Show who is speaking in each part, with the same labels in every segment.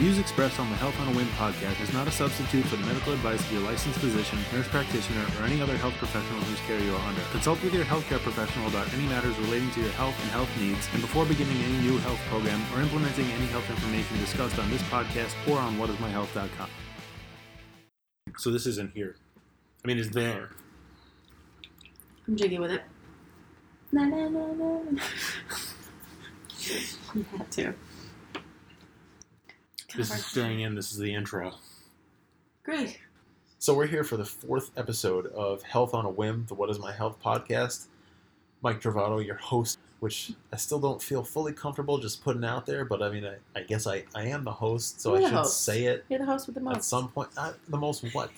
Speaker 1: views expressed on the Health on a Whim podcast is not a substitute for the medical advice of your licensed physician, nurse practitioner, or any other health professional whose care you are under. Consult with your healthcare professional about any matters relating to your health and health needs, and before beginning any new health program or implementing any health information discussed on this podcast or on whatismyhealth.com. So this isn't here. I mean, it's there.
Speaker 2: I'm jiggy with it. Na na na na. na. you had to.
Speaker 1: This is staying in. This is the intro.
Speaker 2: Great.
Speaker 3: So we're here for the fourth episode of Health on a Whim, the What Is My Health podcast. Mike Trovato, your host, which I still don't feel fully comfortable just putting out there, but I mean, I, I guess I, I am the host, so
Speaker 2: You're
Speaker 3: I should
Speaker 2: host.
Speaker 3: say it
Speaker 2: You're the host with the most.
Speaker 3: at some point. Uh, the most what?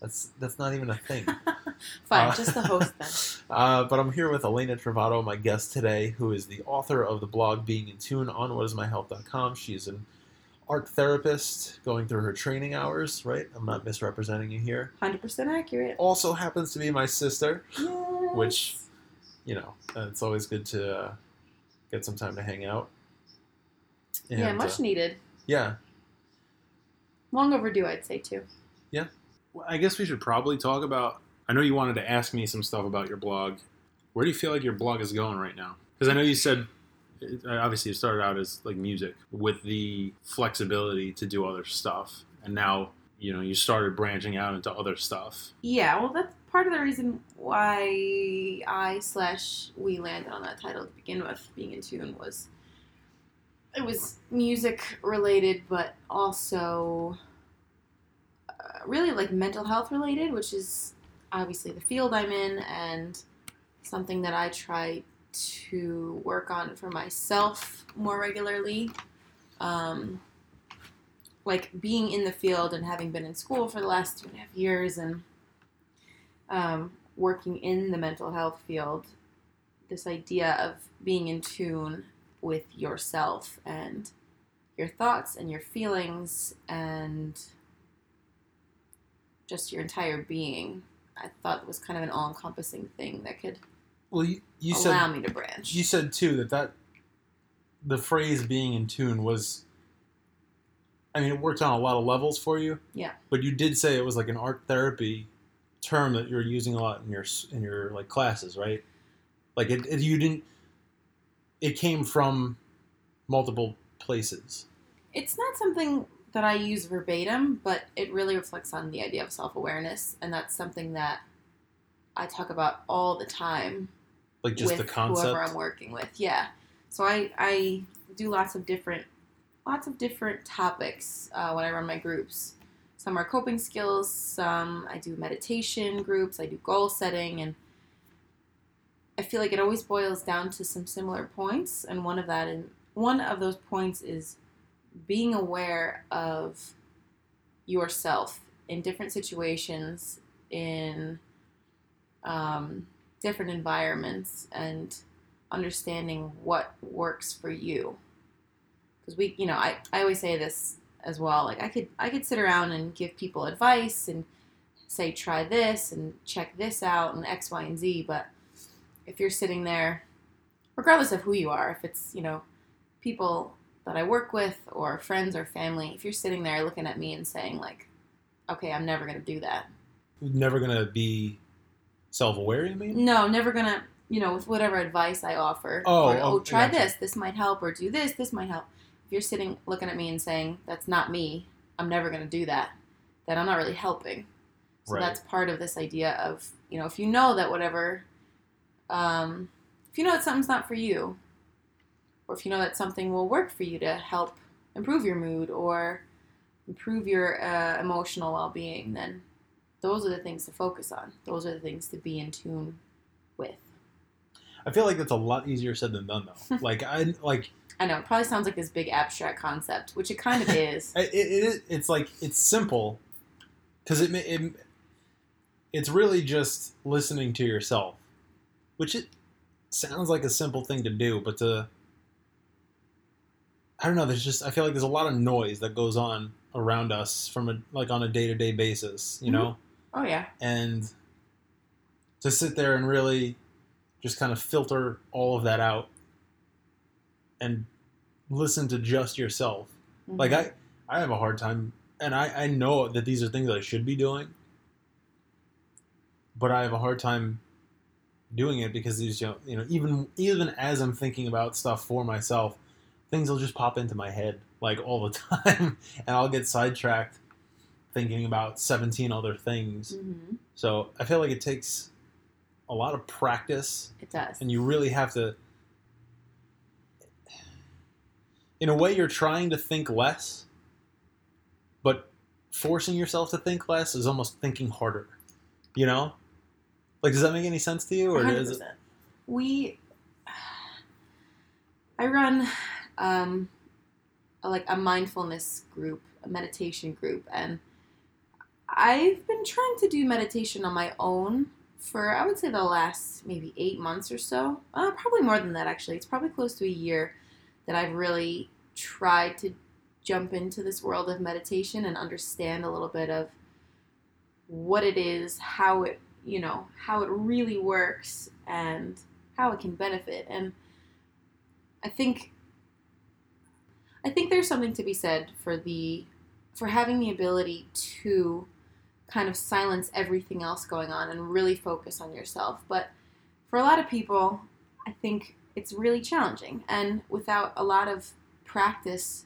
Speaker 3: That's that's not even a thing.
Speaker 2: Fine,
Speaker 3: Uh,
Speaker 2: just the host then.
Speaker 3: Uh, but I'm here with Elena Trovato, my guest today, who is the author of the blog Being in Tune on whatismyhealth.com. She is an art therapist going through her training hours, right? I'm not misrepresenting you here.
Speaker 2: 100% accurate.
Speaker 3: Also happens to be my sister,
Speaker 2: Yes.
Speaker 3: which, you know, uh, it's always good to uh, get some time to hang out.
Speaker 2: yeah, much
Speaker 3: uh,
Speaker 2: needed.
Speaker 3: yeah.
Speaker 2: Long overdue, I'd say too.
Speaker 1: Well, I guess we should probably talk about. I know you wanted to ask me some stuff about your blog. Where do you feel like your blog is going right now? Because I know you said, it- obviously, it started out as like music with the flexibility to do other stuff, and now you know you started branching out into other stuff.
Speaker 2: Yeah, well, that's part of the reason why I slash we landed on that title to begin with. Being in tune was it was music related, but also uh, really like mental health related, which is obviously the field I'm in and something that I try to work on for myself more regularly. Um, like being in the field and having been in school for the last two and a half years and um, working in the mental health field, this idea of being in tune with yourself and your thoughts and your feelings and just your entire being, I thought was kind of an all encompassing thing that could
Speaker 3: Well, you, you
Speaker 2: allow
Speaker 3: said
Speaker 2: me to branch.
Speaker 3: you said too that that the phrase "being in tune" was. I mean, it worked on a lot of levels for you.
Speaker 2: Yeah.
Speaker 3: But you did say it was like an art therapy term that you're using a lot in your in your like classes, right? Like it, it you didn't. It came from multiple places.
Speaker 2: it's not something that I use verbatim, but it really reflects on the idea of self awareness, and that's something that I talk about all the time
Speaker 3: Like just
Speaker 2: with
Speaker 3: the concept.
Speaker 2: whoever I'm working with. Yeah, so I I do lots of different lots of different topics uh, when I run my groups. Some are coping skills. Some I do meditation groups. I do goal setting, and I feel like it always boils down to some similar points. And one of that, and one of those points is being aware of yourself in different situations, in um, different environments, and understanding what works for you. Because we, you know, I, I always say this as well. Like I could I could sit around and give people advice and say try this and check this out and X, Y, and Z. But if you're sitting there, regardless of who you are, if it's you know people that I work with or friends or family, if you're sitting there looking at me and saying like, okay, I'm never gonna do that.
Speaker 3: Never gonna be self-aware. You mean?
Speaker 2: No, never gonna. You know, with whatever advice I offer.
Speaker 3: Oh,
Speaker 2: or,
Speaker 3: oh,
Speaker 2: try
Speaker 3: gotcha.
Speaker 2: this. This might help, or do this. This might help. If you're sitting looking at me and saying that's not me, I'm never gonna do that. Then I'm not really helping. So
Speaker 3: Right.
Speaker 2: that's part of this idea of you know, if you know that whatever, um, if you know that something's not for you, or if you know that something will work for you to help improve your mood or improve your uh, emotional well-being, then those are the things to focus on. Those are the things to be in tune with.
Speaker 3: I feel like that's a lot easier said than done, though. like I like
Speaker 2: I know it probably sounds like this big abstract concept, which it kind of is.
Speaker 3: it, it, it's like it's simple because it, it it's really just listening to yourself, which it sounds like a simple thing to do, but to I don't know. There's just I feel like there's a lot of noise that goes on around us from a like on a day to day basis, you
Speaker 2: Mhm.
Speaker 3: know,
Speaker 2: Oh yeah,
Speaker 3: and to sit there and really just kind of filter all of that out and listen to just yourself. Like
Speaker 2: Mhm.
Speaker 3: I, I have a hard time, and I, I know that these are things I should be doing, but I have a hard time doing it because these, you know, you know, even even as I'm thinking about stuff for myself, things will just pop into my head like all the time, and I'll get sidetracked thinking about 17 other things.
Speaker 2: hmm
Speaker 3: So I feel like it takes a lot of practice
Speaker 2: It does.
Speaker 3: and you really have to in a way you're trying to think less but forcing yourself to think less is almost thinking harder you know like does that make any sense to you or is it
Speaker 2: We, I run um, a, like a mindfulness group, a meditation group, and I've been trying to do meditation on my own for I would say the last maybe eight months or so. Uh, probably more than that actually. It's probably close to a year that I've really tried to jump into this world of meditation and understand a little bit of what it is, how it you know how it really works and how it can benefit and i think i think there's something to be said for the for having the ability to kind of silence everything else going on and really focus on yourself. But for a lot of people i think it's really challenging. And without a lot of practice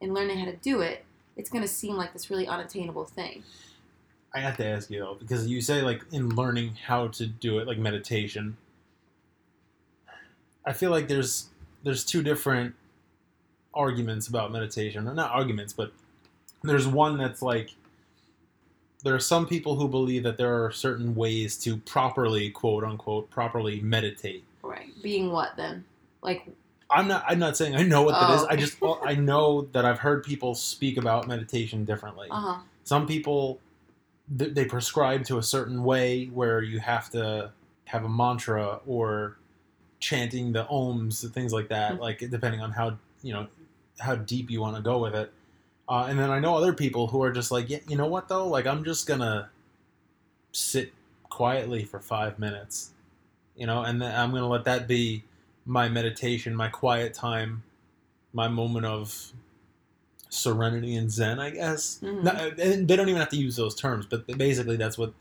Speaker 2: in learning how to do it it's going to seem like this really unattainable thing.
Speaker 3: I have to ask you though because you say like in learning how to do it like meditation i feel like there's there's two different arguments about meditation. Or not arguments but there's one that's like there are some people who believe that there are certain ways to properly quote unquote properly meditate.
Speaker 2: Right. Being what then? Like
Speaker 3: i'm not i'm not saying i know what that
Speaker 2: Oh,
Speaker 3: is. I just well, i know that i've heard people speak about meditation differently.
Speaker 2: Uh-huh.
Speaker 3: Some people th- they prescribe to a certain way where you have to have a mantra or chanting the ohms things like that
Speaker 2: Mhm.
Speaker 3: like depending on how you know how deep you want to go with it uh, and then i know other people who are just like yeah you know what though? Like i'm just gonna sit quietly for five minutes you know and then i'm gonna let that be my meditation my quiet time my moment of serenity and zen i guess.
Speaker 2: Mhm.
Speaker 3: no, and they don't even have to use those terms, but basically that's what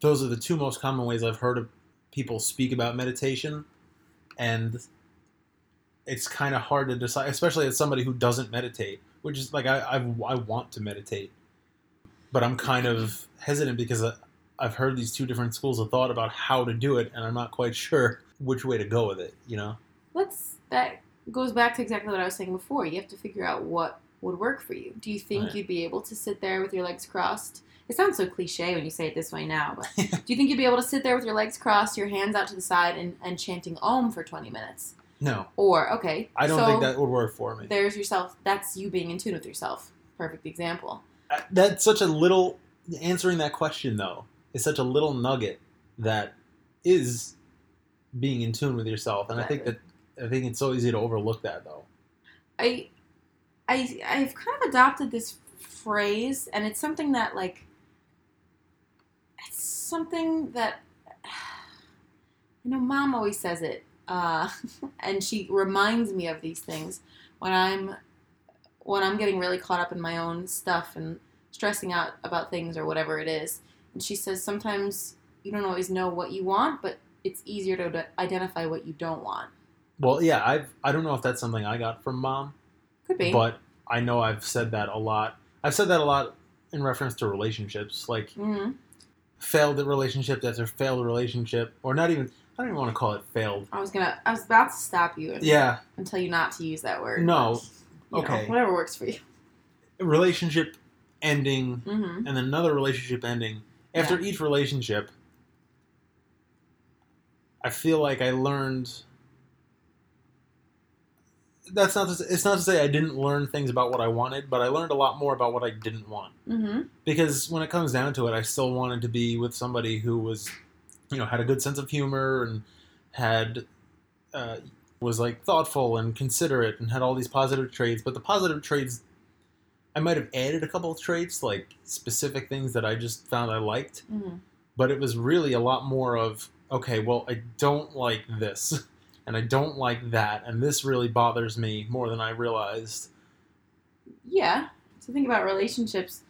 Speaker 3: those are the two most common ways I've heard of people speak about meditation, and it's kind of hard to decide, especially as somebody who doesn't meditate, which is like I I, I want to meditate, but I'm kind of hesitant because I, I've heard these two different schools of thought about how to do it, and I'm not quite sure which way to go with it. You know?
Speaker 2: let's that goes back to exactly what I was saying before. You have to figure out what would work for you. Do you think
Speaker 3: Right.
Speaker 2: you'd be able to sit there with your legs crossed? It sounds so cliche when you say it this way now, but do you think you'd be able to sit there with your legs crossed, your hands out to the side, and, and chanting Om for 20 minutes?
Speaker 3: No,
Speaker 2: Or, okay.
Speaker 3: I don't
Speaker 2: so
Speaker 3: think that would work for me.
Speaker 2: There's yourself. That's you being in tune with yourself. Perfect example.
Speaker 3: I- that's such a little answering that question though is such a little nugget that is being in tune with yourself and i think that i think it's so easy to overlook that though
Speaker 2: I, I, I've kind of adopted this phrase, and it's something that like, it's something that, you know, mom always says it, uh, and she reminds me of these things when I'm, when I'm getting really caught up in my own stuff and stressing out about things or whatever it is. And she says sometimes you don't always know what you want, but it's easier to identify what you don't want.
Speaker 3: well yeah i've i don't know if that's something i got from mom
Speaker 2: Could be.
Speaker 3: but i know i've said that a lot i've said that a lot in reference to relationships like
Speaker 2: hmm
Speaker 3: failed relationship after failed relationship or not even i don't even want to call it failed
Speaker 2: I was gonna. I was about to stop you and,
Speaker 3: yeah
Speaker 2: and tell you not to use that word.
Speaker 3: No.
Speaker 2: but, you know,
Speaker 3: Okay.
Speaker 2: whatever works for you.
Speaker 3: relationship ending
Speaker 2: hmm
Speaker 3: and another relationship ending. After each relationship, I feel like I learned. That's not. To say, it's not to say I didn't learn things about what I wanted, but I learned a lot more about what I didn't want.
Speaker 2: hmm
Speaker 3: Because when it comes down to it, I still wanted to be with somebody who was, you know, had a good sense of humor and had uh, was like thoughtful and considerate and had all these positive traits. But the positive traits, I might have added a couple of traits, like specific things that I just found I liked.
Speaker 2: hmm
Speaker 3: But it was really a lot more of, okay, well, I don't like this, and I don't like that, and this really bothers me more than I realized.
Speaker 2: Yeah, So think about relationships.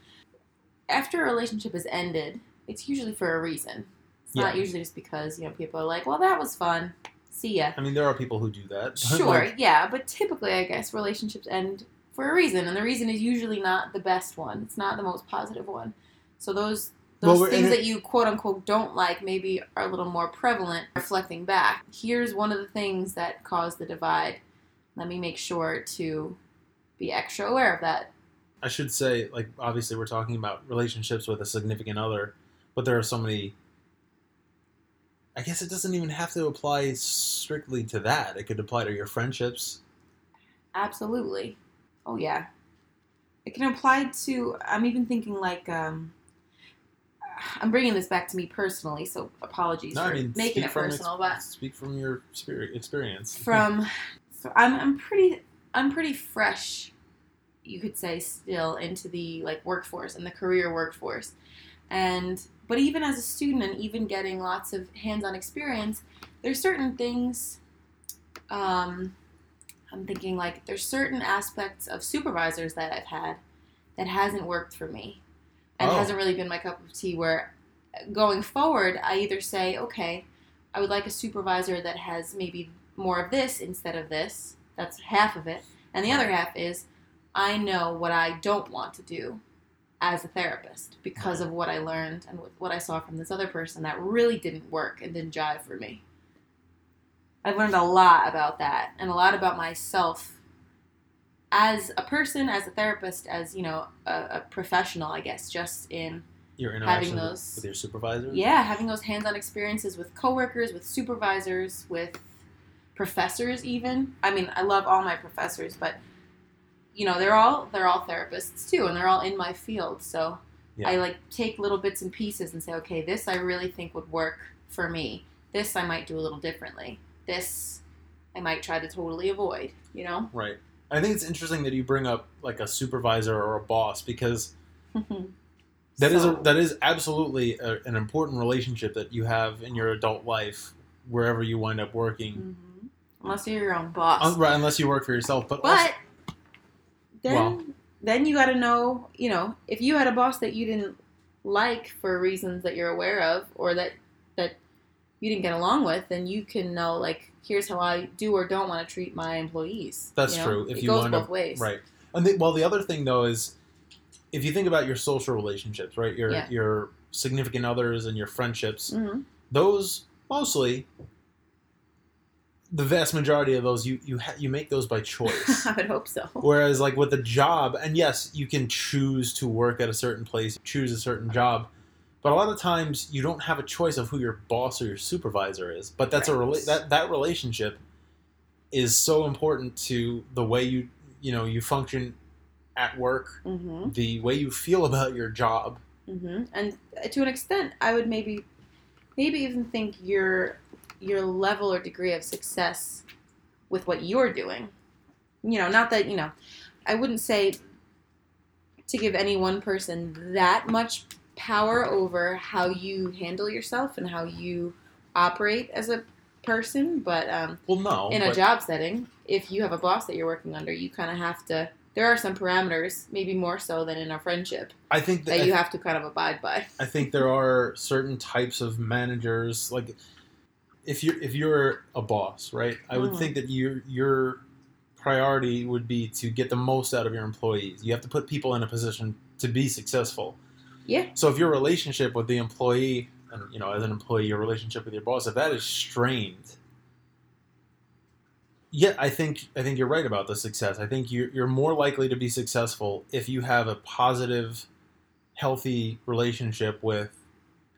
Speaker 2: After a relationship is ended, it's usually for a reason. It's not usually just because you know people are like, "Well, that was fun. See ya."
Speaker 3: I mean, there are people who do that.
Speaker 2: Sure,
Speaker 3: like,
Speaker 2: yeah, but typically, I guess relationships end for a reason, and the reason is usually not the best one. It's not the most positive one. So those those
Speaker 3: we're-
Speaker 2: things that you quote unquote don't like maybe are a little more prevalent. Reflecting back, here's one of the things that caused the divide. Let me make sure to be extra aware of that.
Speaker 3: I should say, like, obviously, we're talking about relationships with a significant other, but there are so many. I guess it doesn't even have to apply strictly to that. It could apply to your friendships.
Speaker 2: Absolutely. Oh yeah. It can apply to. I'm even thinking like. um I'm bringing this back to me personally, so apologies
Speaker 3: No,
Speaker 2: for
Speaker 3: I mean,
Speaker 2: making it personal,
Speaker 3: ex-
Speaker 2: but
Speaker 3: speak from your spirit experience.
Speaker 2: from so I'm I'm pretty I'm pretty fresh, you could say, still into the like workforce and the career workforce, and but even as a student and even getting lots of hands-on experience, there's certain things. Um, I'm thinking like there's certain aspects of supervisors that I've had that hasn't worked for me, and
Speaker 3: Oh.
Speaker 2: hasn't really been my cup of tea. Where going forward, I either say, okay, I would like a supervisor that has maybe more of this instead of this. That's half of it. And the other half is I know what I don't want to do as a therapist because of what I learned and what I saw from this other person that really didn't work and didn't jive for me. I've learned a lot about that and a lot about myself as a person, as a therapist, as, you know, a, a professional, I guess, just in
Speaker 3: your
Speaker 2: having those-
Speaker 3: with your supervisor.
Speaker 2: yeah, having those hands-on experiences with coworkers, with supervisors, with professors even. I mean, I love all my professors, but you know, they're all they're all therapists too and they're all in my field. So
Speaker 3: Yeah.
Speaker 2: I like take little bits and pieces and say, "Okay, this I really think would work for me. This I might do a little differently. This I might try to totally avoid." You know?
Speaker 3: Right. I think it's interesting that you bring up like a supervisor or a boss because that is
Speaker 2: So-
Speaker 3: a, that is absolutely a, an important relationship that you have in your adult life wherever you wind up working.
Speaker 2: Mhm. Unless you're your own boss.
Speaker 3: Un- right, unless you work for yourself, but, also,
Speaker 2: But then
Speaker 3: Well-
Speaker 2: then you got to know, you know, if you had a boss that you didn't like for reasons that you're aware of or that that you didn't get along with, then you can know like here's how I do or don't want to treat my employees.
Speaker 3: That's
Speaker 2: you know?
Speaker 3: true. If
Speaker 2: it
Speaker 3: you
Speaker 2: goes both
Speaker 3: up-
Speaker 2: ways.
Speaker 3: right. And the, well, the other thing though is if you think about your social relationships, right, your
Speaker 2: Yeah.
Speaker 3: your significant others and your friendships,
Speaker 2: hmm
Speaker 3: those mostly the vast majority of those you you ha- you make those by choice.
Speaker 2: I would hope so.
Speaker 3: Whereas, like with a job, and yes, you can choose to work at a certain place, choose a certain job, but a lot of times you don't have a choice of who your boss or your supervisor is. But that's a rela- that that relationship is so important to the way you you know you function at work,
Speaker 2: hmm
Speaker 3: the way you feel about your job.
Speaker 2: hmm And to an extent, I would maybe maybe even think your your level or degree of success with what you're doing. You know, not that you know, I wouldn't say to give any one person that much power over how you handle yourself and how you operate as a person, but um,
Speaker 3: Well, no,
Speaker 2: in a job setting, if you have a boss that you're working under, you kind of have to. There are some parameters, maybe more so than in a friendship,
Speaker 3: I think that
Speaker 2: that you have to kind of abide by.
Speaker 3: I think there are certain types of managers like if you're if you're a boss, right? I would
Speaker 2: Mhm.
Speaker 3: think that your your priority would be to get the most out of your employees. You have to put people in a position to be successful.
Speaker 2: Yeah.
Speaker 3: So if your relationship with the employee and you know, as an employee, your relationship with your boss, if that is strained, yeah, I think I think you're right about the success. I think you're you're more likely to be successful if you have a positive, healthy relationship with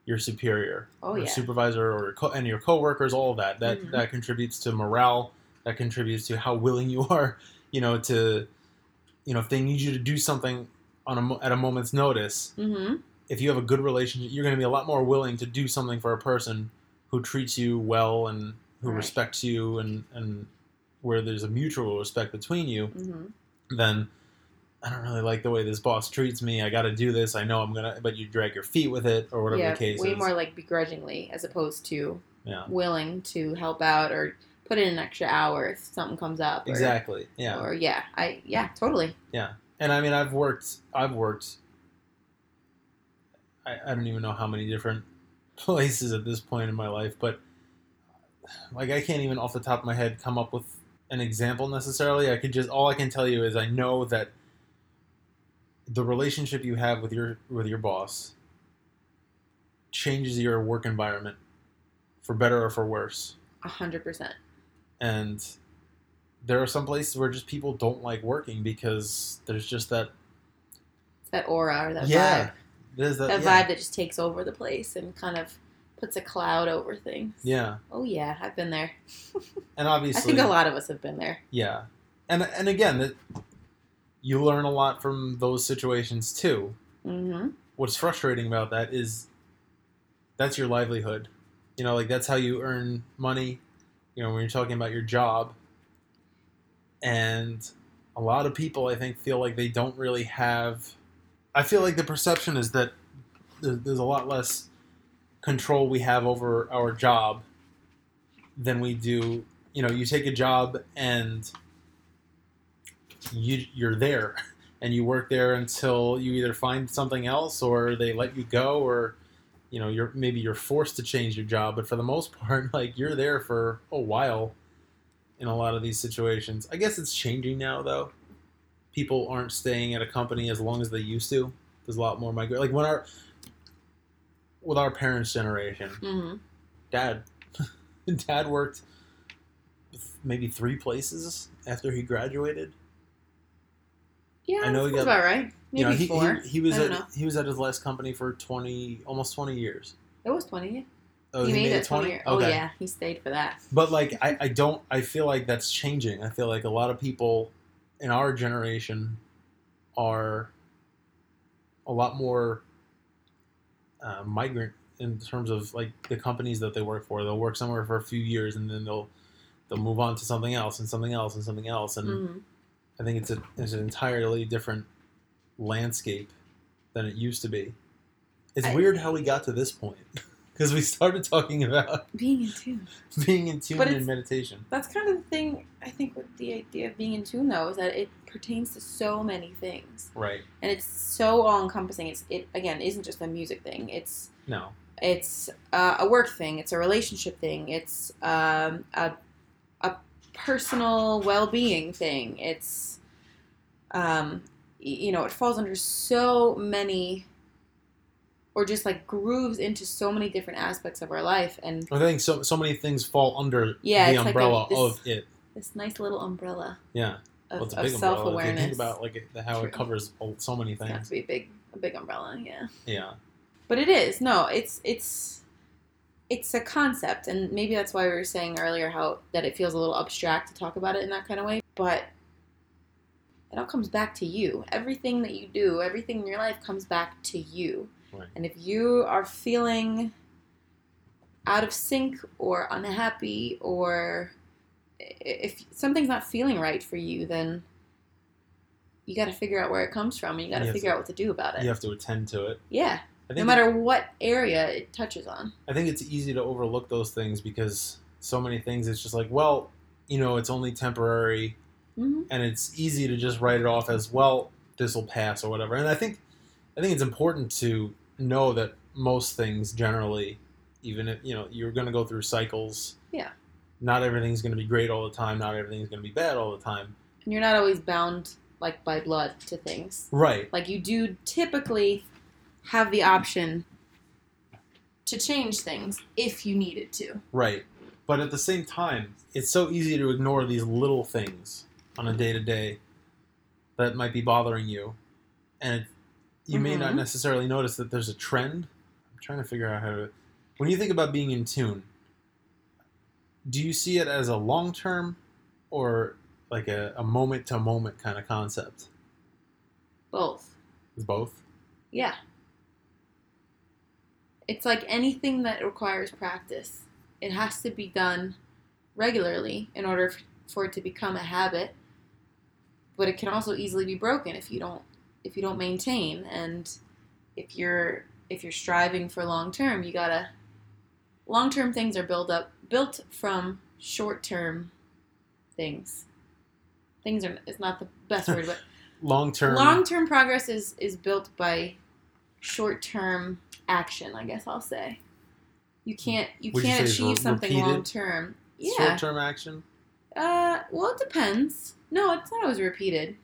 Speaker 3: your superior,
Speaker 2: Oh
Speaker 3: or
Speaker 2: yeah.
Speaker 3: supervisor, or your co- and your coworkers. All of that that
Speaker 2: Mhm.
Speaker 3: that contributes to morale. That contributes to how willing you are, you know, to, you know, if they need you to do something on a at a moment's notice.
Speaker 2: Mm-hmm.
Speaker 3: If you have a good relationship, you're going to be a lot more willing to do something for a person who treats you well and who
Speaker 2: Right.
Speaker 3: respects you and and where there's a mutual respect between you
Speaker 2: Mm-hmm.
Speaker 3: then I don't really like the way this boss treats me. I got to do this. I know I'm gonna, but you drag your feet with it or whatever
Speaker 2: Yeah,
Speaker 3: the case
Speaker 2: way
Speaker 3: is.
Speaker 2: more like begrudgingly as opposed to
Speaker 3: yeah,
Speaker 2: willing to help out or put in an extra hour if something comes up. Or,
Speaker 3: exactly. Yeah,
Speaker 2: Or yeah, I yeah, totally.
Speaker 3: Yeah, and I mean, I've worked, I've worked. I, I don't even know how many different places at this point in my life, but like I can't even off the top of my head come up with an example necessarily. I could just all I can tell you is I know that the relationship you have with your with your boss changes your work environment for better or for worse.
Speaker 2: A hundred percent.
Speaker 3: And there are some places where just people don't like working because there's just that
Speaker 2: It's that aura or that
Speaker 3: yeah
Speaker 2: vibe.
Speaker 3: there's that,
Speaker 2: That
Speaker 3: yeah.
Speaker 2: vibe that just takes over the place and kind of puts a cloud over things.
Speaker 3: yeah
Speaker 2: Oh yeah, I've been there.
Speaker 3: and obviously
Speaker 2: I think a lot of us have been there.
Speaker 3: yeah and and again that you learn a lot from those situations too.
Speaker 2: Mm-hmm.
Speaker 3: what's frustrating about that is that's your livelihood. You know like that's how you earn money you know when you're talking about your job. And a lot of people i think feel like they don't really have i feel like the perception is that there's a lot less control we have over our job than we do you know you take a job and you you're there and you work there until you either find something else or they let you go or you know you're maybe you're forced to change your job but for the most part like you're there for a while in a lot of these situations. I guess it's changing now though. People aren't staying at a company as long as they used to. There's a lot more migrate like when our with our parents generation
Speaker 2: Mm-hmm.
Speaker 3: dad dad worked maybe three places after he graduated
Speaker 2: Yeah,
Speaker 3: I know he got-
Speaker 2: about right. Maybe
Speaker 3: you know, he,
Speaker 2: four.
Speaker 3: he, he was
Speaker 2: I
Speaker 3: at
Speaker 2: know.
Speaker 3: he was at his last company for twenty almost twenty years.
Speaker 2: It was twenty.
Speaker 3: Oh,
Speaker 2: he, made, it
Speaker 3: 20?
Speaker 2: twenty. Oh yeah, he stayed for that.
Speaker 3: But like I, I don't I feel like that's changing. I feel like a lot of people in our generation are a lot more uh, migrant in terms of like the companies that they work for. They'll work somewhere for a few years and then they'll they'll move on to something else and something else and something else. And
Speaker 2: Mhm.
Speaker 3: I think it's a it's an entirely different landscape than it used to be. It's
Speaker 2: I-
Speaker 3: weird how we got to this point because we started talking about
Speaker 2: Being in tune.
Speaker 3: being in tune
Speaker 2: But
Speaker 3: and
Speaker 2: it's-
Speaker 3: meditation.
Speaker 2: That's kind of the thing I think with the idea of being in tune though is that it pertains to so many things
Speaker 3: Right.
Speaker 2: and it's so all encompassing. It's it again isn't just a music thing. It's
Speaker 3: No.
Speaker 2: it's uh, a work thing. It's a relationship thing. It's um, a personal well being thing. It's um, you know it falls under so many or just like grooves into so many different aspects of our life and
Speaker 3: I think so. So many things fall under
Speaker 2: Yeah,
Speaker 3: the
Speaker 2: it's like a-
Speaker 3: umbrella
Speaker 2: this-
Speaker 3: of it.
Speaker 2: this nice little umbrella
Speaker 3: Yeah.
Speaker 2: of,
Speaker 3: Well, it's a big umbrella.
Speaker 2: self awareness.
Speaker 3: think about like it- how
Speaker 2: True.
Speaker 3: it covers so many
Speaker 2: It's got to be a big a big umbrella, yeah.
Speaker 3: Yeah.
Speaker 2: But it is no, it's it's it's a concept, and maybe that's why we were saying earlier how that it feels a little abstract to talk about it in that kind of way. But it all comes back to you. Everything that you do, everything in your life comes back to you.
Speaker 3: Right.
Speaker 2: And if you are feeling out of sync or unhappy or if something's not feeling right for you, then you got to figure out where it comes from and you got to figure out what to do about it.
Speaker 3: You have to attend to it.
Speaker 2: Yeah. No matter what area it touches on.
Speaker 3: I think it's easy to overlook those things because so many things it's just like, well, you know, it's only temporary
Speaker 2: hmm
Speaker 3: and it's easy to just write it off as, well, this will pass or whatever. And I think I think it's important to know that most things generally even if, you know, you're going to go through cycles.
Speaker 2: Yeah.
Speaker 3: Not everything's going to be great all the time, not everything's going to be bad all the time.
Speaker 2: And you're not always bound like by blood to things.
Speaker 3: Right.
Speaker 2: Like you do typically have the option to change things if you needed to.
Speaker 3: Right. But at the same time, it's so easy to ignore these little things on a day to day that might be bothering you. And it, you may not
Speaker 2: Mhm.
Speaker 3: necessarily notice that there's a trend. I'm trying to figure out how to. When you think about being in tune, do you see it as a long term or like a, moment to moment kind of concept?
Speaker 2: Both.
Speaker 3: Is both?
Speaker 2: Yeah. It's like anything that requires practice. It has to be done regularly in order for it to become a habit. But it can also easily be broken if you don't if you don't maintain and if you're if you're striving for long term, you got to long term things are built up built from short term things. Things are it's not the best word, but
Speaker 3: long term.
Speaker 2: Long term progress is is built by short term action. I guess I'll say. You can't you
Speaker 3: Would
Speaker 2: can't
Speaker 3: it's
Speaker 2: achieve something long term. Yeah.
Speaker 3: Short term action.
Speaker 2: Uh, well, it depends. No, it's not always repeated.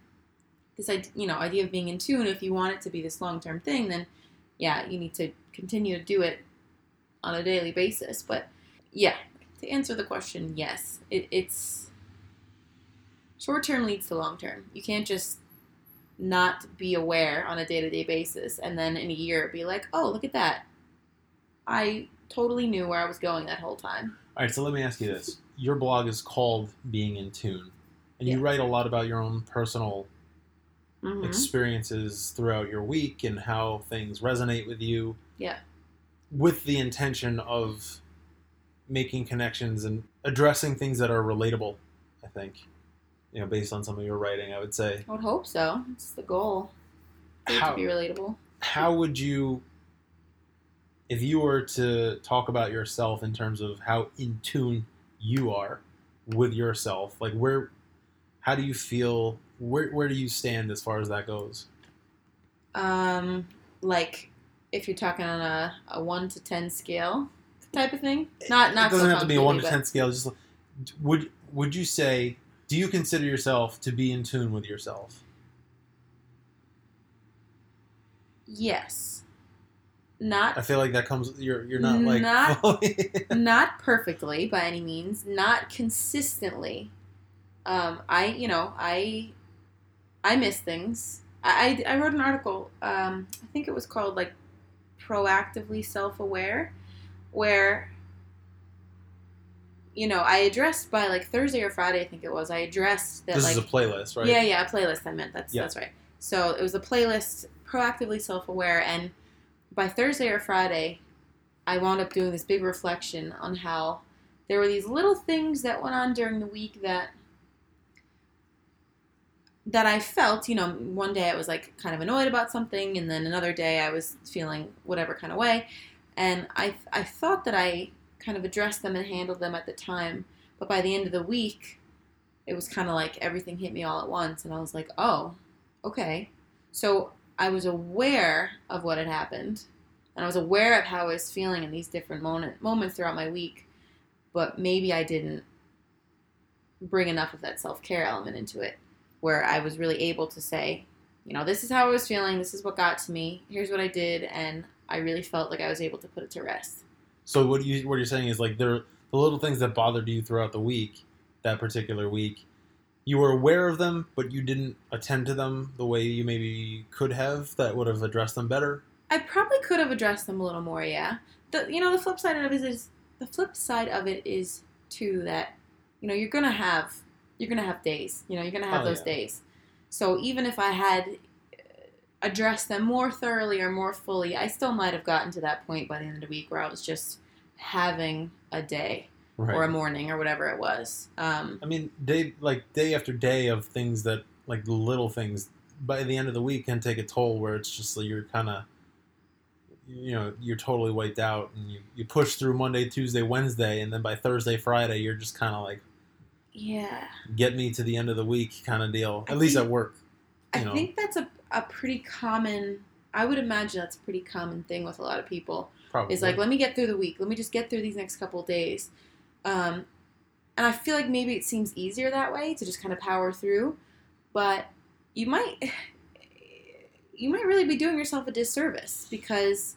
Speaker 2: This idea, you know, idea of being in tune. If you want it to be this long term thing, then yeah, you need to continue to do it on a daily basis. But yeah, to answer the question, yes, it, it's short term leads to long term. You can't just not be aware on a day to day basis and then in a year be like, oh, look at that. I totally knew where I was going that whole time.
Speaker 3: All right, so let me ask you this: Your blog is called "Being in Tune," and you write a lot about your own personal
Speaker 2: Mhm.
Speaker 3: experiences throughout your week and how things resonate with you.
Speaker 2: Yeah.
Speaker 3: With the intention of making connections and addressing things that are relatable, I think. You know, based on some of your writing, I would say.
Speaker 2: I would hope so. It's the goal.
Speaker 3: How
Speaker 2: to be relatable.
Speaker 3: how would you if you were to talk about yourself in terms of how in tune you are with yourself, like where how do you feel where where do you stand as far as that goes?
Speaker 2: Um, like if you're talking on a, a one to ten scale type of thing. Not not
Speaker 3: it doesn't
Speaker 2: so
Speaker 3: have to be a one to ten scale. Just like- would would you say? Do you consider yourself to be in tune with yourself?
Speaker 2: Yes. Not
Speaker 3: I feel like that comes. You're you're not like
Speaker 2: Not- perfectly by any means, not consistently. Um, I, you know, I, I miss things. I, I, I wrote an article. Um, I think it was called like proactively self-aware, where, you know, I addressed by like Thursday or Friday, I think it was. I addressed that
Speaker 3: this
Speaker 2: like
Speaker 3: is a playlist, right?
Speaker 2: yeah, yeah, a playlist. I meant that's
Speaker 3: Yeah.
Speaker 2: that's right. So it was a playlist, proactively self-aware, and by Thursday or Friday, I wound up doing this big reflection on how there were these little things that went on during the week that that I felt. You know, one day I was like kind of annoyed about something, and then another day I was feeling whatever kind of way, and I I thought that I kind of addressed them and handled them at the time, but by the end of the week it was kind of like everything hit me all at once and i was like oh okay. So i was aware of what had happened and i was aware of how i was feeling in these different moment, moments throughout my week but maybe i didn't bring enough of that self-care element into it where i was really able to say you know this is how i was feeling this is what got to me here's what i did and i really felt like i was able to put it to rest
Speaker 3: So what you what you're saying is like there the little things that bothered you throughout the week, that particular week, you were aware of them, but you didn't attend to them the way you maybe could have. That would have addressed them better.
Speaker 2: I probably could have addressed them a little more. Yeah. The you know the flip side of it is the flip side of it is too that you know you're gonna have you're gonna have days. You know you're gonna have
Speaker 3: Oh,
Speaker 2: those
Speaker 3: yeah.
Speaker 2: days. So even if I had addressed them more thoroughly or more fully, I still might have gotten to that point by the end of the week where I was just having a day
Speaker 3: Right.
Speaker 2: or a morning or whatever it was. Um,
Speaker 3: I mean, day like day after day of things that like little things. By the end of the week, can take a toll where it's just like you're kind of, you know, you're totally wiped out, and you you push through Monday, Tuesday, Wednesday, and then by Thursday, Friday, you're just kind of like
Speaker 2: yeah.
Speaker 3: get me to the end of the week kind of deal.
Speaker 2: I
Speaker 3: At least
Speaker 2: think-
Speaker 3: at work.
Speaker 2: I
Speaker 3: know.
Speaker 2: think that's a, a pretty common. I would imagine that's a pretty common thing with a lot of people.
Speaker 3: Probably.
Speaker 2: is like let me get through the week let me just get through these next couple of days um, and i feel like maybe it seems easier that way to just kind of power through but you might you might really be doing yourself a disservice because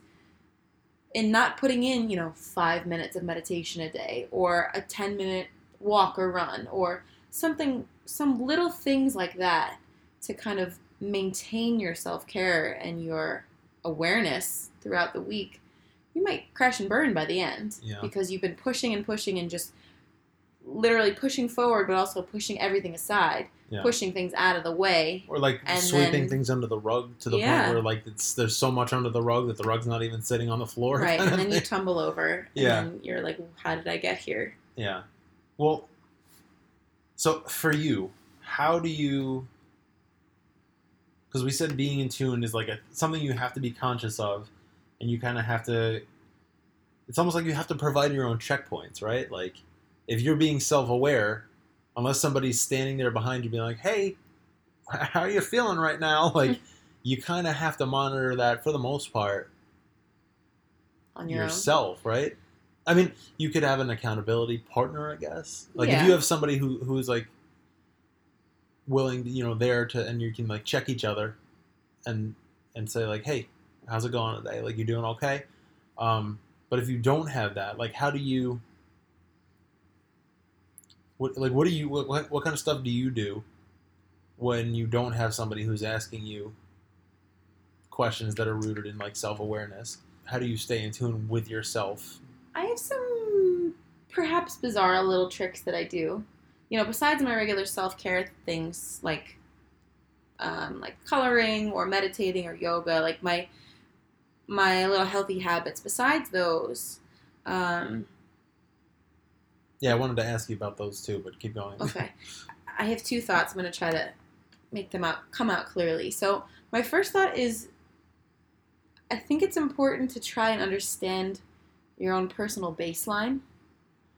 Speaker 2: in not putting in you know five minutes of meditation a day or a 10 minute walk or run or something some little things like that to kind of maintain your self-care and your awareness throughout the week you might crash and burn by the end
Speaker 3: Yeah.
Speaker 2: because you've been pushing and pushing and just literally pushing forward but also pushing everything aside
Speaker 3: Yeah.
Speaker 2: pushing things out of the way
Speaker 3: or like sweeping
Speaker 2: then-
Speaker 3: things under the rug to the
Speaker 2: Yeah.
Speaker 3: point where like it's there's so much under the rug that the rug's not even sitting on the floor.
Speaker 2: right and then you tumble over and
Speaker 3: Yeah.
Speaker 2: then you're like how did i get here
Speaker 3: yeah. Well, so for you, how do you? Because we said being in tune is like a, something you have to be conscious of, and you kind of have to. It's almost like you have to provide your own checkpoints, right? Like, if you're being self-aware, unless somebody's standing there behind you, being like, "Hey, how are you feeling right now? Like, you kind of have to monitor that for the most part
Speaker 2: on your own.
Speaker 3: yourself, right? I mean, you could have an accountability partner, I guess. Like if you have somebody who who's like willing, to, you know, there to, and you can like check each other, and and say like, hey, how's it going today? Like, you doing okay? Um, but if you don't have that, like, how do you? What like what do you what, what kind of stuff do you do when you don't have somebody who's asking you questions that are rooted in like self awareness? How do you stay in tune with yourself
Speaker 2: I have some perhaps bizarre little tricks that I do. You know, besides my regular self care things like um, like coloring or meditating or yoga, like my my little healthy habits. Besides those, um,
Speaker 3: Yeah, I wanted to ask you about those too, but keep going.
Speaker 2: okay, I have two thoughts. I'm going to try to make them out come out clearly. So my first thought is, I think it's important to try and understand your own personal baseline.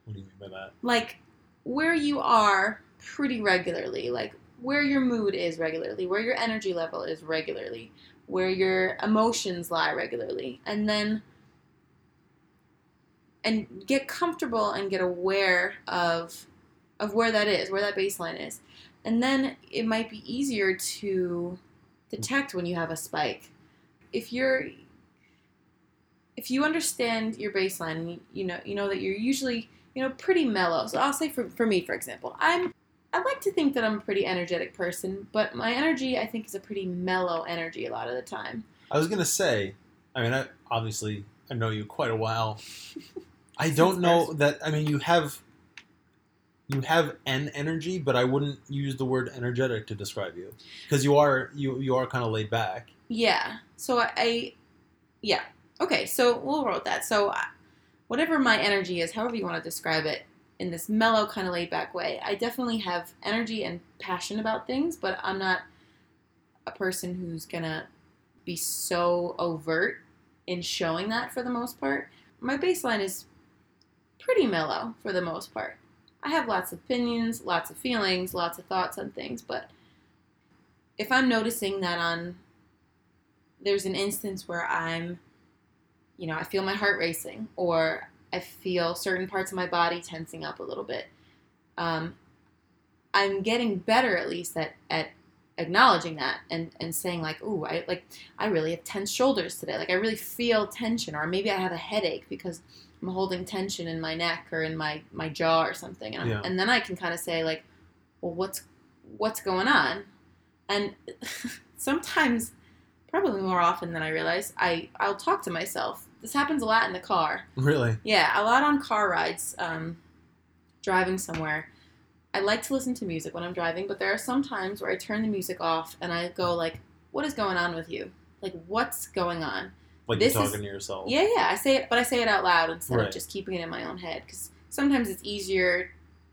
Speaker 3: What do you mean by that?
Speaker 2: like where you are pretty regularly, like where your mood is regularly, where your energy level is regularly, where your emotions lie regularly, and then and get comfortable and get aware of of where that is, where that baseline is. And then it might be easier to detect when you have a spike. If you're if you understand your baseline you, know you know that you're usually you know pretty mellow. So I'll say for, for me for example, I'm I like to think that I'm a pretty energetic person, but my energy I think is a pretty mellow energy a lot of the time.
Speaker 3: I was gonna say, I mean, I obviously I know you quite a while. I don't know that. I mean, you have you have an energy, but I wouldn't use the word energetic to describe you because you are you you are kind of laid back.
Speaker 2: Yeah. So I, I yeah. Okay, so we'll roll with that. So whatever my energy is, however you want to describe it, in this mellow kind of laid back way, I definitely have energy and passion about things, but I'm not a person who's gonna be so overt in showing that for the most part. My baseline is pretty mellow for the most part. I have lots of opinions, lots of feelings, lots of thoughts on things, but if I'm noticing that on there's an instance where I'm, you know, I feel my heart racing or I feel certain parts of my body tensing up a little bit. Um, I'm getting better at least at, at acknowledging that and, and saying like, ooh, I like I really have tense shoulders today. Like I really feel tension or maybe I have a headache because I'm holding tension in my neck or in my, my jaw or something. And,
Speaker 3: Yeah.
Speaker 2: and then I can kind of say like, well, what's what's going on? And sometimes probably more often than I realize, I I'll talk to myself. This happens a lot in the car.
Speaker 3: Really?
Speaker 2: Yeah, a lot on car rides, um, driving somewhere. I like to listen to music when I'm driving, but there are some times where I turn the music off and I go like, "What is going on with you? Like, what's going on?"
Speaker 3: Like
Speaker 2: This
Speaker 3: you're
Speaker 2: is-
Speaker 3: talking to yourself.
Speaker 2: Yeah, yeah. I say it, but I say it out loud instead
Speaker 3: Right.
Speaker 2: of just keeping it in my own head because sometimes it's easier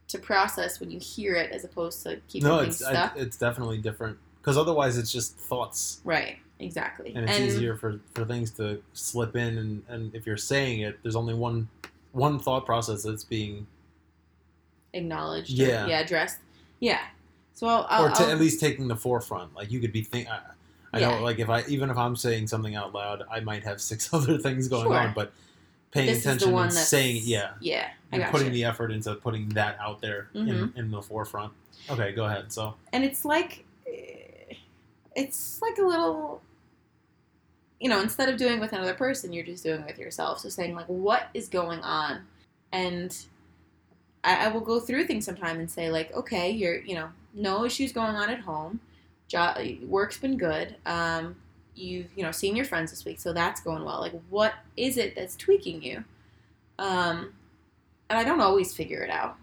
Speaker 2: to process when you hear it as opposed to keeping
Speaker 3: No,
Speaker 2: things
Speaker 3: it's
Speaker 2: stuck.
Speaker 3: it's definitely different because otherwise it's just thoughts,
Speaker 2: right. Exactly.
Speaker 3: and it's easier for for things to slip in. And and if you're saying it, there's only one one thought process that's being
Speaker 2: acknowledged.
Speaker 3: Yeah.
Speaker 2: Or, yeah. Addressed. Yeah. So I'll. I'll
Speaker 3: or to,
Speaker 2: I'll-
Speaker 3: at least taking the forefront. Like you could be thinking. I,
Speaker 2: Yeah.
Speaker 3: know, like if I even if I'm saying something out loud, I might have six other things going
Speaker 2: Sure.
Speaker 3: on, but paying
Speaker 2: this
Speaker 3: attention and saying it, yeah,
Speaker 2: Yeah. I
Speaker 3: and putting
Speaker 2: you.
Speaker 3: the effort into putting that out there in,
Speaker 2: Mhm.
Speaker 3: in the forefront. Okay, go ahead. So
Speaker 2: and it's like it's like a little you know instead of doing it with another person you're just doing it with yourself. So saying like what is going on? And I, I will go through things sometime and say like okay you're you know no issues going on at home. Job work's been good. Um you've you know seen your friends this week so that's going well. Like what is it that's tweaking you? Um and i don't always figure it out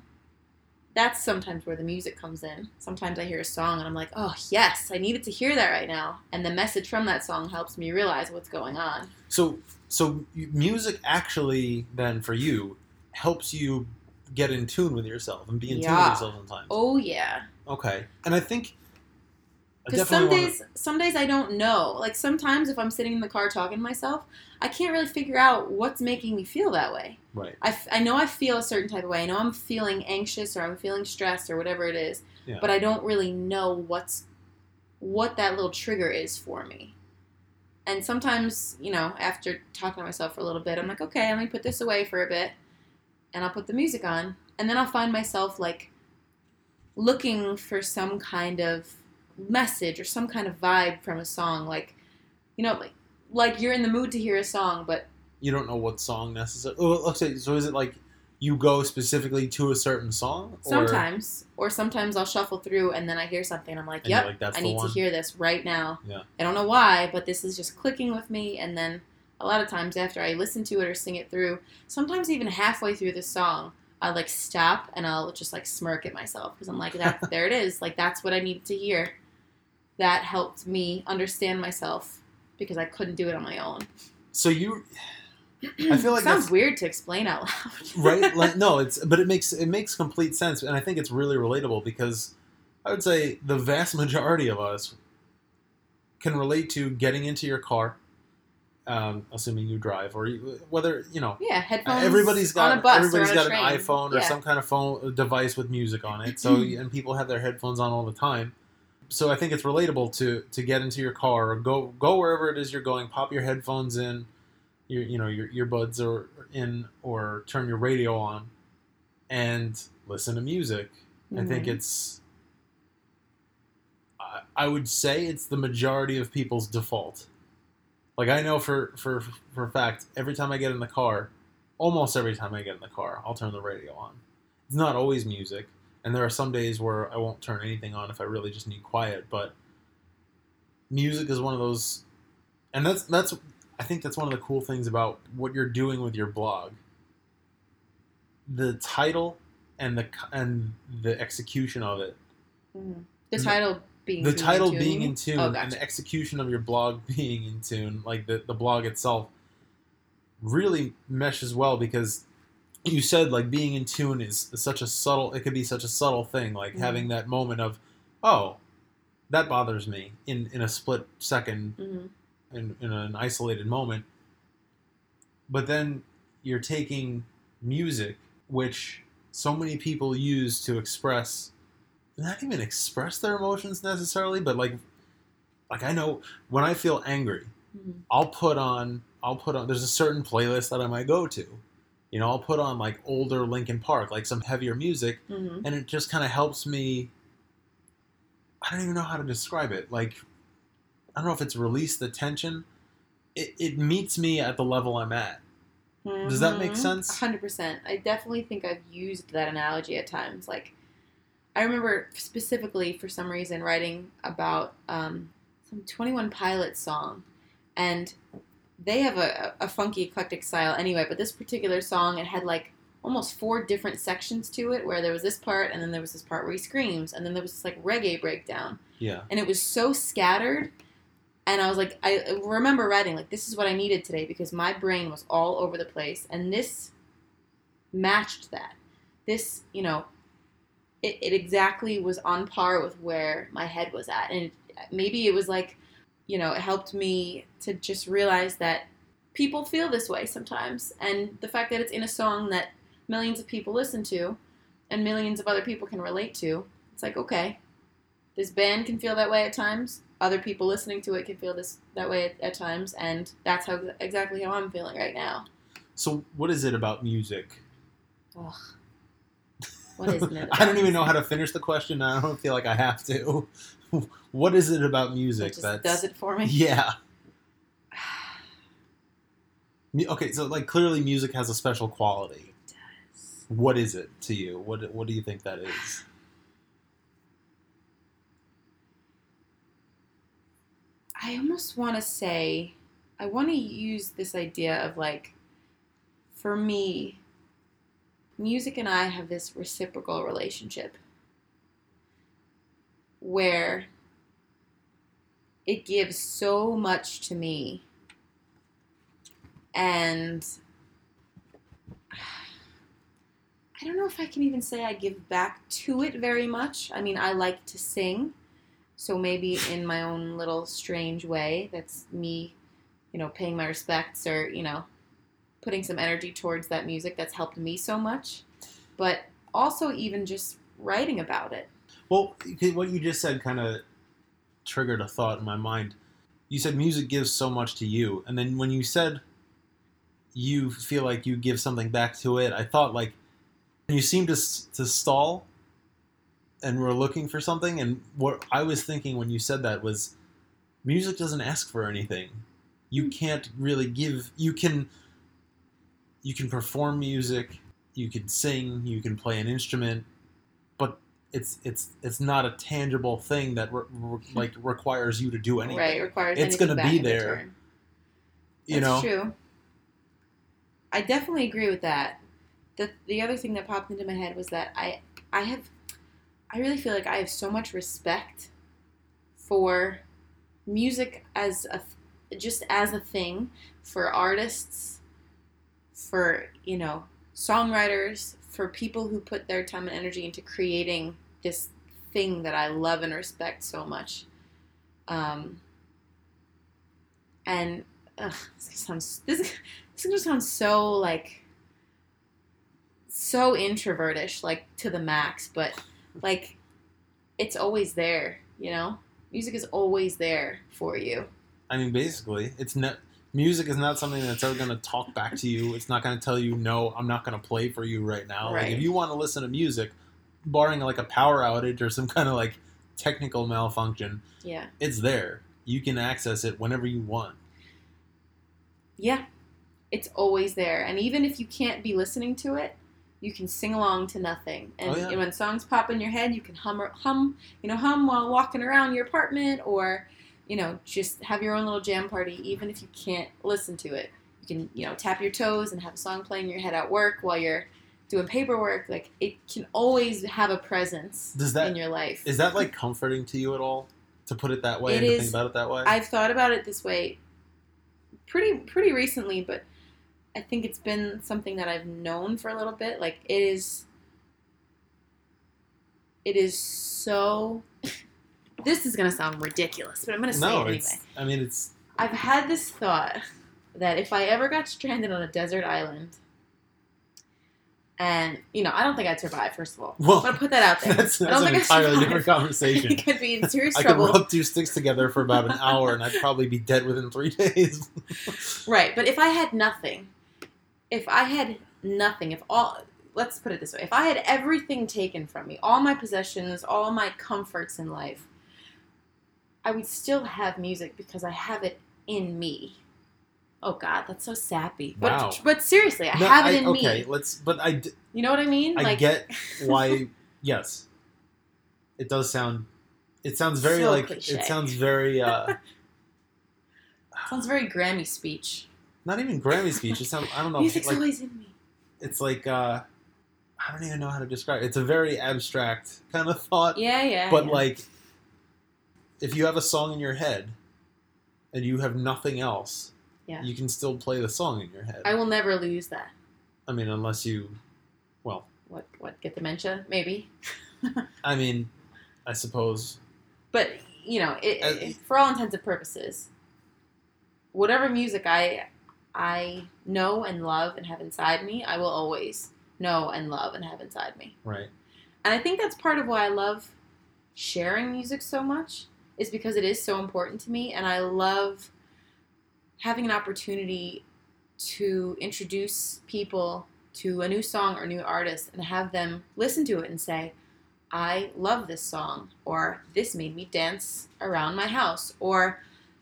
Speaker 2: that's sometimes where the music comes in. Sometimes I hear a song and I'm like, oh, yes, I needed to hear that right now. And the message from that song helps me realize what's going on.
Speaker 3: so so music actually then for you helps you get in tune with yourself and be in tune with yourself sometimes.
Speaker 2: Oh, yeah.
Speaker 3: Okay, and I think
Speaker 2: Because some
Speaker 3: definitely wanna-
Speaker 2: days, some days I don't know. Like sometimes if I'm sitting in the car talking to myself, I can't really figure out what's making me feel that way.
Speaker 3: right.
Speaker 2: I, f- I know I feel a certain type of way. I know I'm feeling anxious or I'm feeling stressed or whatever it is,
Speaker 3: Yeah.
Speaker 2: but I don't really know what's what that little trigger is for me. And sometimes, you know, after talking to myself for a little bit, I'm like, okay, let me put this away for a bit and I'll put the music on. And then I'll find myself like looking for some kind of message or some kind of vibe from a song. Like, you know, like, like you're in the mood to hear a song, but
Speaker 3: You don't know what song necessarily. Oh, so is it like you go specifically to a certain song? Or,
Speaker 2: sometimes, or sometimes I'll shuffle through and then I hear something and I'm like, yep,
Speaker 3: like,
Speaker 2: I need
Speaker 3: one."
Speaker 2: to hear this right now.
Speaker 3: Yeah.
Speaker 2: I don't know why, but this is just clicking with me. And then a lot of times after I listen to it or sing it through, sometimes even halfway through the song, I'll like stop and I'll just like smirk at myself because I'm like, that, there it is. Like that's what I needed to hear. That helped me understand myself because I couldn't do it on my own.
Speaker 3: So you, I feel like
Speaker 2: sounds weird to explain out loud.
Speaker 3: right. Like, no, it's but it makes it makes complete sense, and I think it's really relatable because I would say the vast majority of us can relate to getting into your car, um, assuming you drive, or you, whether you know
Speaker 2: yeah, headphones.
Speaker 3: everybody's got
Speaker 2: on a bus
Speaker 3: everybody's
Speaker 2: or
Speaker 3: got an iPhone or
Speaker 2: Yeah.
Speaker 3: some kind of phone device with music on it. So and people have their headphones on all the time. So I think it's relatable to to get into your car or go go wherever it is you're going. Pop your headphones in, your you know your earbuds or in or turn your radio on, and listen to music. I think
Speaker 2: Mhm.
Speaker 3: it's. I- I would say it's the majority of people's default. Like I know for for for a fact, every time I get in the car, almost every time I get in the car, I'll turn the radio on. It's not always music, and there are some days where I won't turn anything on if I really just need quiet. But music is one of those, and that's that's I think that's one of the cool things about what you're doing with your blog. The title and the and the execution of it
Speaker 2: Mhm. the title being
Speaker 3: the title
Speaker 2: into-
Speaker 3: being in tune
Speaker 2: Oh,
Speaker 3: and the execution of your blog being in tune, like the, the blog itself, really meshes well because you said like being in tune is such a subtle it could be such a subtle thing like
Speaker 2: Mhm.
Speaker 3: having that moment of oh that bothers me in in a split second
Speaker 2: Mhm.
Speaker 3: in, in an isolated moment but then you're taking music which so many people use to express not even express their emotions necessarily but like like i know when i feel angry
Speaker 2: Mhm.
Speaker 3: i'll put on i'll put on there's a certain playlist that i might go to you know i'll put on like older linkin park like some heavier music
Speaker 2: Mhm.
Speaker 3: and it just kind of helps me i don't even know how to describe it like i don't know if it's release the tension it, it meets me at the level i'm at Does that make
Speaker 2: Mhm.
Speaker 3: sense?
Speaker 2: A hundred percent. I definitely think I've used that analogy at times. Like, I remember specifically for some reason writing about um, some Twenty One Pilots song, and they have a, a funky eclectic style anyway. But this particular song, it had like almost four different sections to it, where there was this part, and then there was this part where he screams, and then there was this like reggae breakdown.
Speaker 3: Yeah.
Speaker 2: And it was so scattered and i was like i remember writing like this is what i needed today because my brain was all over the place. And this matched that. This you know it, it exactly was on par with where my head was at. And maybe it was like you know it helped me to just realize that people feel this way sometimes and the fact that it's in a song that millions of people listen to and millions of other people can relate to it's like okay this band can feel that way at times. Other people listening to it can feel this that way at, at times, and that's how exactly how I'm feeling right now.
Speaker 3: so what is it about music
Speaker 2: Ugh. What isn't it?
Speaker 3: i don't even know how to finish the question i don't feel like i have to what is it about music that
Speaker 2: does it for me.
Speaker 3: yeah okay so like clearly music has a special quality It does. what is it to you what what do you think that is
Speaker 2: I almost want to say, I want to use this idea of like, for me, music and I have this reciprocal relationship where it gives so much to me. And I don't know if I can even say I give back to it very much. I mean, I like to sing. So maybe in my own little strange way, that's me, you know, paying my respects or, you know, putting some energy towards that music that's helped me so much. But also even just writing about it.
Speaker 3: Well, what you just said kind of triggered a thought in my mind. You said music gives so much to you, and then when you said you feel like you give something back to it, I thought like you seem to to stall, and we're looking for something. And what I was thinking when you said that was, music doesn't ask for anything. You hmm. can't really give. You can. You can perform music. You can sing. You can play an instrument, but it's it's it's not a tangible thing that re- re- like requires you to do anything.
Speaker 2: Right, requires
Speaker 3: It's gonna be there,
Speaker 2: return.
Speaker 3: You
Speaker 2: That's
Speaker 3: know.
Speaker 2: true. I definitely agree with that. The the other thing that popped into my head was that I I have I really feel like I have so much respect for music as a just as a thing for artists for you know songwriters for people who put their time and energy into creating this thing that I love and respect so much um, and ugh, this sounds this this is gonna sound so like so introvertish, like to the max, but like it's always there, you know. Music is always there for you.
Speaker 3: I mean, basically, it's not. Music is not something that's ever going to talk back to you. It's not going to tell you, no, I'm not going to play for you right now. Like, if you want to listen to music, barring like a power outage or some kind of like technical malfunction,
Speaker 2: Yeah,
Speaker 3: it's there. You can access it whenever you want.
Speaker 2: yeah, it's always there. And even if you can't be listening to it, you can sing along to nothing. Oh, and
Speaker 3: Oh, yeah.
Speaker 2: when songs pop in your head, you can hum, hum, you know, hum while walking around your apartment, or you know, just have your own little jam party. Even if you can't listen to it, you can, you know, tap your toes and have a song playing in your head at work while you're doing paperwork. Like it can always have a presence
Speaker 3: Does that
Speaker 2: in your life.
Speaker 3: is that like comforting to you at all to put it that way
Speaker 2: It
Speaker 3: and to think about it that way?
Speaker 2: I've thought about it this way pretty pretty recently, but I think it's been something that I've known for a little bit. Like it is it is so this is gonna sound ridiculous, but I'm gonna say
Speaker 3: no,
Speaker 2: it anyway.
Speaker 3: it's. I mean, it's.
Speaker 2: I've had this thought that if I ever got stranded on a desert island and you know, I don't think I'd survive, first of all.
Speaker 3: Well,
Speaker 2: I'm gonna put that out there.
Speaker 3: That's,
Speaker 2: I
Speaker 3: that's an entirely different conversation.
Speaker 2: think I'd be in serious
Speaker 3: I could
Speaker 2: trouble.
Speaker 3: rub two sticks together for about an hour, and I'd probably be dead within three days.
Speaker 2: Right, but if I had nothing, if I had nothing, if all, let's put it this way, if I had everything taken from me, all my possessions, all my comforts in life, I would still have music because I have it in me. Oh God, that's so sappy. But
Speaker 3: Wow.
Speaker 2: but seriously, I
Speaker 3: No,
Speaker 2: have it
Speaker 3: I-
Speaker 2: in
Speaker 3: okay,
Speaker 2: me.
Speaker 3: let's. But I, d-
Speaker 2: You know what I mean?
Speaker 3: I
Speaker 2: like
Speaker 3: get why. yes, it does sound. It sounds very
Speaker 2: So
Speaker 3: like.
Speaker 2: cliche.
Speaker 3: It sounds very. uh
Speaker 2: sounds very Grammy speech.
Speaker 3: Not even Grammy speech. It sounds. I don't know.
Speaker 2: Music's
Speaker 3: like
Speaker 2: always in me.
Speaker 3: it's like. uh I don't even know how to describe. it. It's a very abstract kind of thought.
Speaker 2: Yeah, yeah.
Speaker 3: but
Speaker 2: yeah.
Speaker 3: like, if you have a song in your head, and you have nothing else,
Speaker 2: Yeah.
Speaker 3: you can still play the song in your head.
Speaker 2: I will never lose that.
Speaker 3: I mean, unless you, well,
Speaker 2: What what get dementia? Maybe.
Speaker 3: I mean, I suppose.
Speaker 2: but you know, it,
Speaker 3: Uh,
Speaker 2: it- for all intents and purposes, whatever music I I know and love and have inside me, I will always know and love and have inside me.
Speaker 3: Right.
Speaker 2: And I think that's part of why I love sharing music so much is because it is so important to me and I love having an opportunity to introduce people to a new song or new artist and have them listen to it and say, I love this song, or this made me dance around my house, or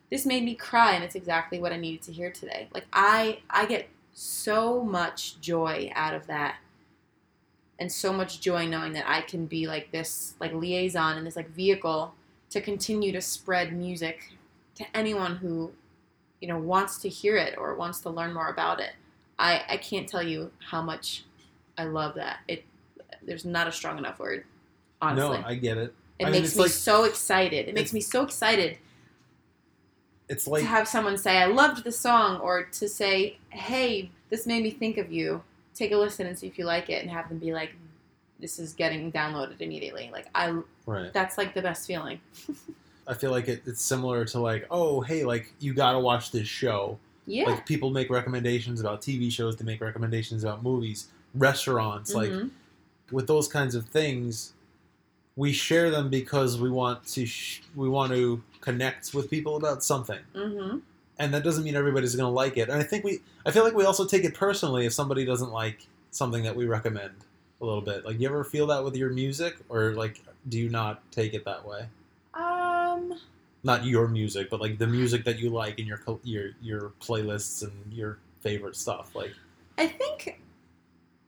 Speaker 2: this made me cry and it's exactly what I needed to hear today. Like I I get so much joy out of that. And so much joy knowing that I can be like this like liaison and this like vehicle to continue to spread music to anyone who you know wants to hear it or wants to learn more about it. I I can't tell you how much I love that. It there's not a strong enough word. Honestly.
Speaker 3: No, I get it.
Speaker 2: It
Speaker 3: I
Speaker 2: makes
Speaker 3: it's
Speaker 2: me
Speaker 3: like-
Speaker 2: so excited. It makes me so excited
Speaker 3: It's like
Speaker 2: to have someone say, I loved the song, or to say, hey, this made me think of you. Take a listen and see if you like it, and have them be like, this is getting downloaded immediately. Like, I,
Speaker 3: right.
Speaker 2: that's like the best feeling.
Speaker 3: I feel like it, it's similar to like, oh, hey, like you gotta watch this show.
Speaker 2: Yeah.
Speaker 3: Like people make recommendations about TV shows, they make recommendations about movies, restaurants. Like
Speaker 2: Mhm.
Speaker 3: with those kinds of things, we share them because we want to sh- we want to connect with people about something,
Speaker 2: Mm-hmm.
Speaker 3: and that doesn't mean everybody's going to like it. And I think we I feel like we also take it personally if somebody doesn't like something that we recommend a little bit. Like, do you ever feel that with your music, or like, do you not take it that way?
Speaker 2: Um,
Speaker 3: Not your music, but like the music that you like in your your your playlists and your favorite stuff. Like,
Speaker 2: I think,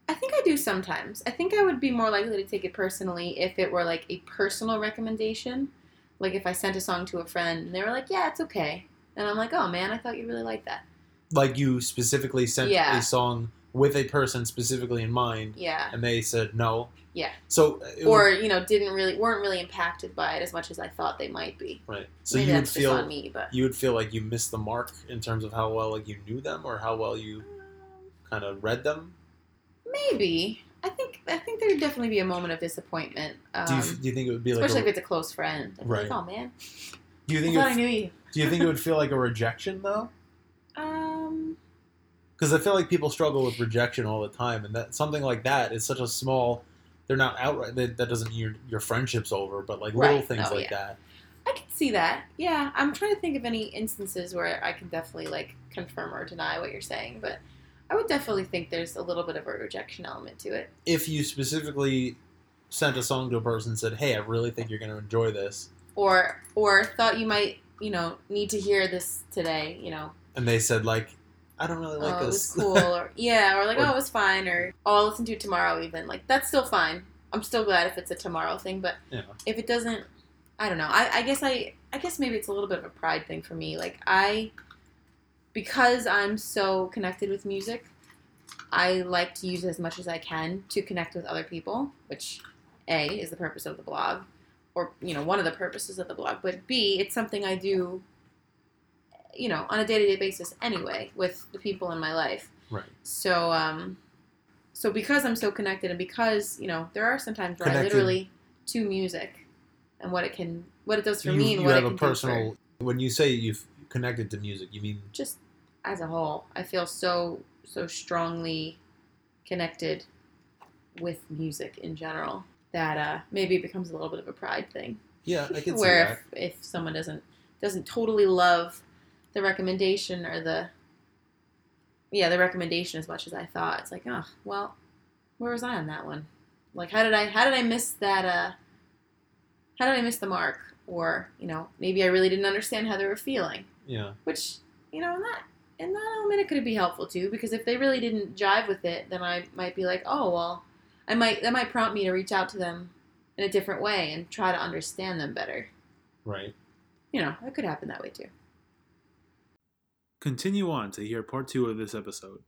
Speaker 2: I think I do sometimes. I think I would be more likely to take it personally if it were like a personal recommendation. Like if I sent a song to a friend and they were like, "Yeah, it's okay," and I'm like, "Oh man, I thought you really liked that."
Speaker 3: like you specifically sent
Speaker 2: Yeah.
Speaker 3: a song with a person specifically in mind,
Speaker 2: Yeah.
Speaker 3: and they said no.
Speaker 2: Yeah.
Speaker 3: So
Speaker 2: Or
Speaker 3: would-
Speaker 2: you know, didn't really weren't really impacted by it as much as I thought they might be.
Speaker 3: right. So
Speaker 2: Maybe
Speaker 3: you would feel
Speaker 2: on me, but
Speaker 3: you would feel like you missed the mark in terms of how well like you knew them or how well you kind of read them.
Speaker 2: maybe. I think I think there'd definitely be a moment of disappointment. Um,
Speaker 3: Do you, do you think it would be like
Speaker 2: especially
Speaker 3: a,
Speaker 2: if it's a close friend. I'd
Speaker 3: Right.
Speaker 2: Like, oh man,
Speaker 3: do you think
Speaker 2: thought
Speaker 3: it,
Speaker 2: I knew you.
Speaker 3: do you think it would feel like a rejection though?
Speaker 2: Um,
Speaker 3: Because I feel like people struggle with rejection all the time, and that something like that is such a small. They're not outright. That, that doesn't mean your, your friendship's over, but like little things
Speaker 2: Oh,
Speaker 3: like
Speaker 2: yeah.
Speaker 3: that.
Speaker 2: I can see that. Yeah, I'm trying to think of any instances where I can definitely like confirm or deny what you're saying, but I would definitely think there's a little bit of a rejection element to it.
Speaker 3: If you specifically sent a song to a person and said, "Hey, I really think you're going to enjoy this,"
Speaker 2: Or or thought you might, you know, need to hear this today, you know,
Speaker 3: and they said like, "I don't really like
Speaker 2: oh, it was cool, or yeah, or like,
Speaker 3: Or-
Speaker 2: oh, it was fine, or oh, I'll listen to it tomorrow. Even like that's still fine. I'm still glad if it's a tomorrow thing, but
Speaker 3: Yeah.
Speaker 2: if it doesn't, I don't know. I, I guess I, I guess maybe it's a little bit of a pride thing for me. Like I, because I'm so connected with music, I like to use it as much as I can to connect with other people, which a is the purpose of the blog, or you know one of the purposes of the blog. But b it's something I do, you know, on a day to day basis anyway with the people in my life.
Speaker 3: right.
Speaker 2: So, um, so because I'm so connected, and because you know, there are some times where I
Speaker 3: Connected.
Speaker 2: literally to music and what it can, what it does for
Speaker 3: you,
Speaker 2: me, and
Speaker 3: you
Speaker 2: what
Speaker 3: have
Speaker 2: it
Speaker 3: a
Speaker 2: can
Speaker 3: personal.
Speaker 2: do
Speaker 3: When you say you've connected to music, you mean
Speaker 2: just as a whole. I feel so so strongly connected with music in general that uh, maybe it becomes a little bit of a pride thing.
Speaker 3: yeah, I can see
Speaker 2: where
Speaker 3: that.
Speaker 2: if, if someone doesn't doesn't totally love the recommendation or the yeah the recommendation as much as I thought, it's like oh well, where was I on that one? Like how did I how did I miss that uh how did I miss the mark? Or you know maybe I really didn't understand how they were feeling,
Speaker 3: Yeah,
Speaker 2: which you know in that in that element it could be helpful too because if they really didn't jive with it, then I might be like oh well, I might that might prompt me to reach out to them in a different way and try to understand them better
Speaker 3: right.
Speaker 2: you know, it could happen that way too.
Speaker 1: Continue on to hear part two of this episode.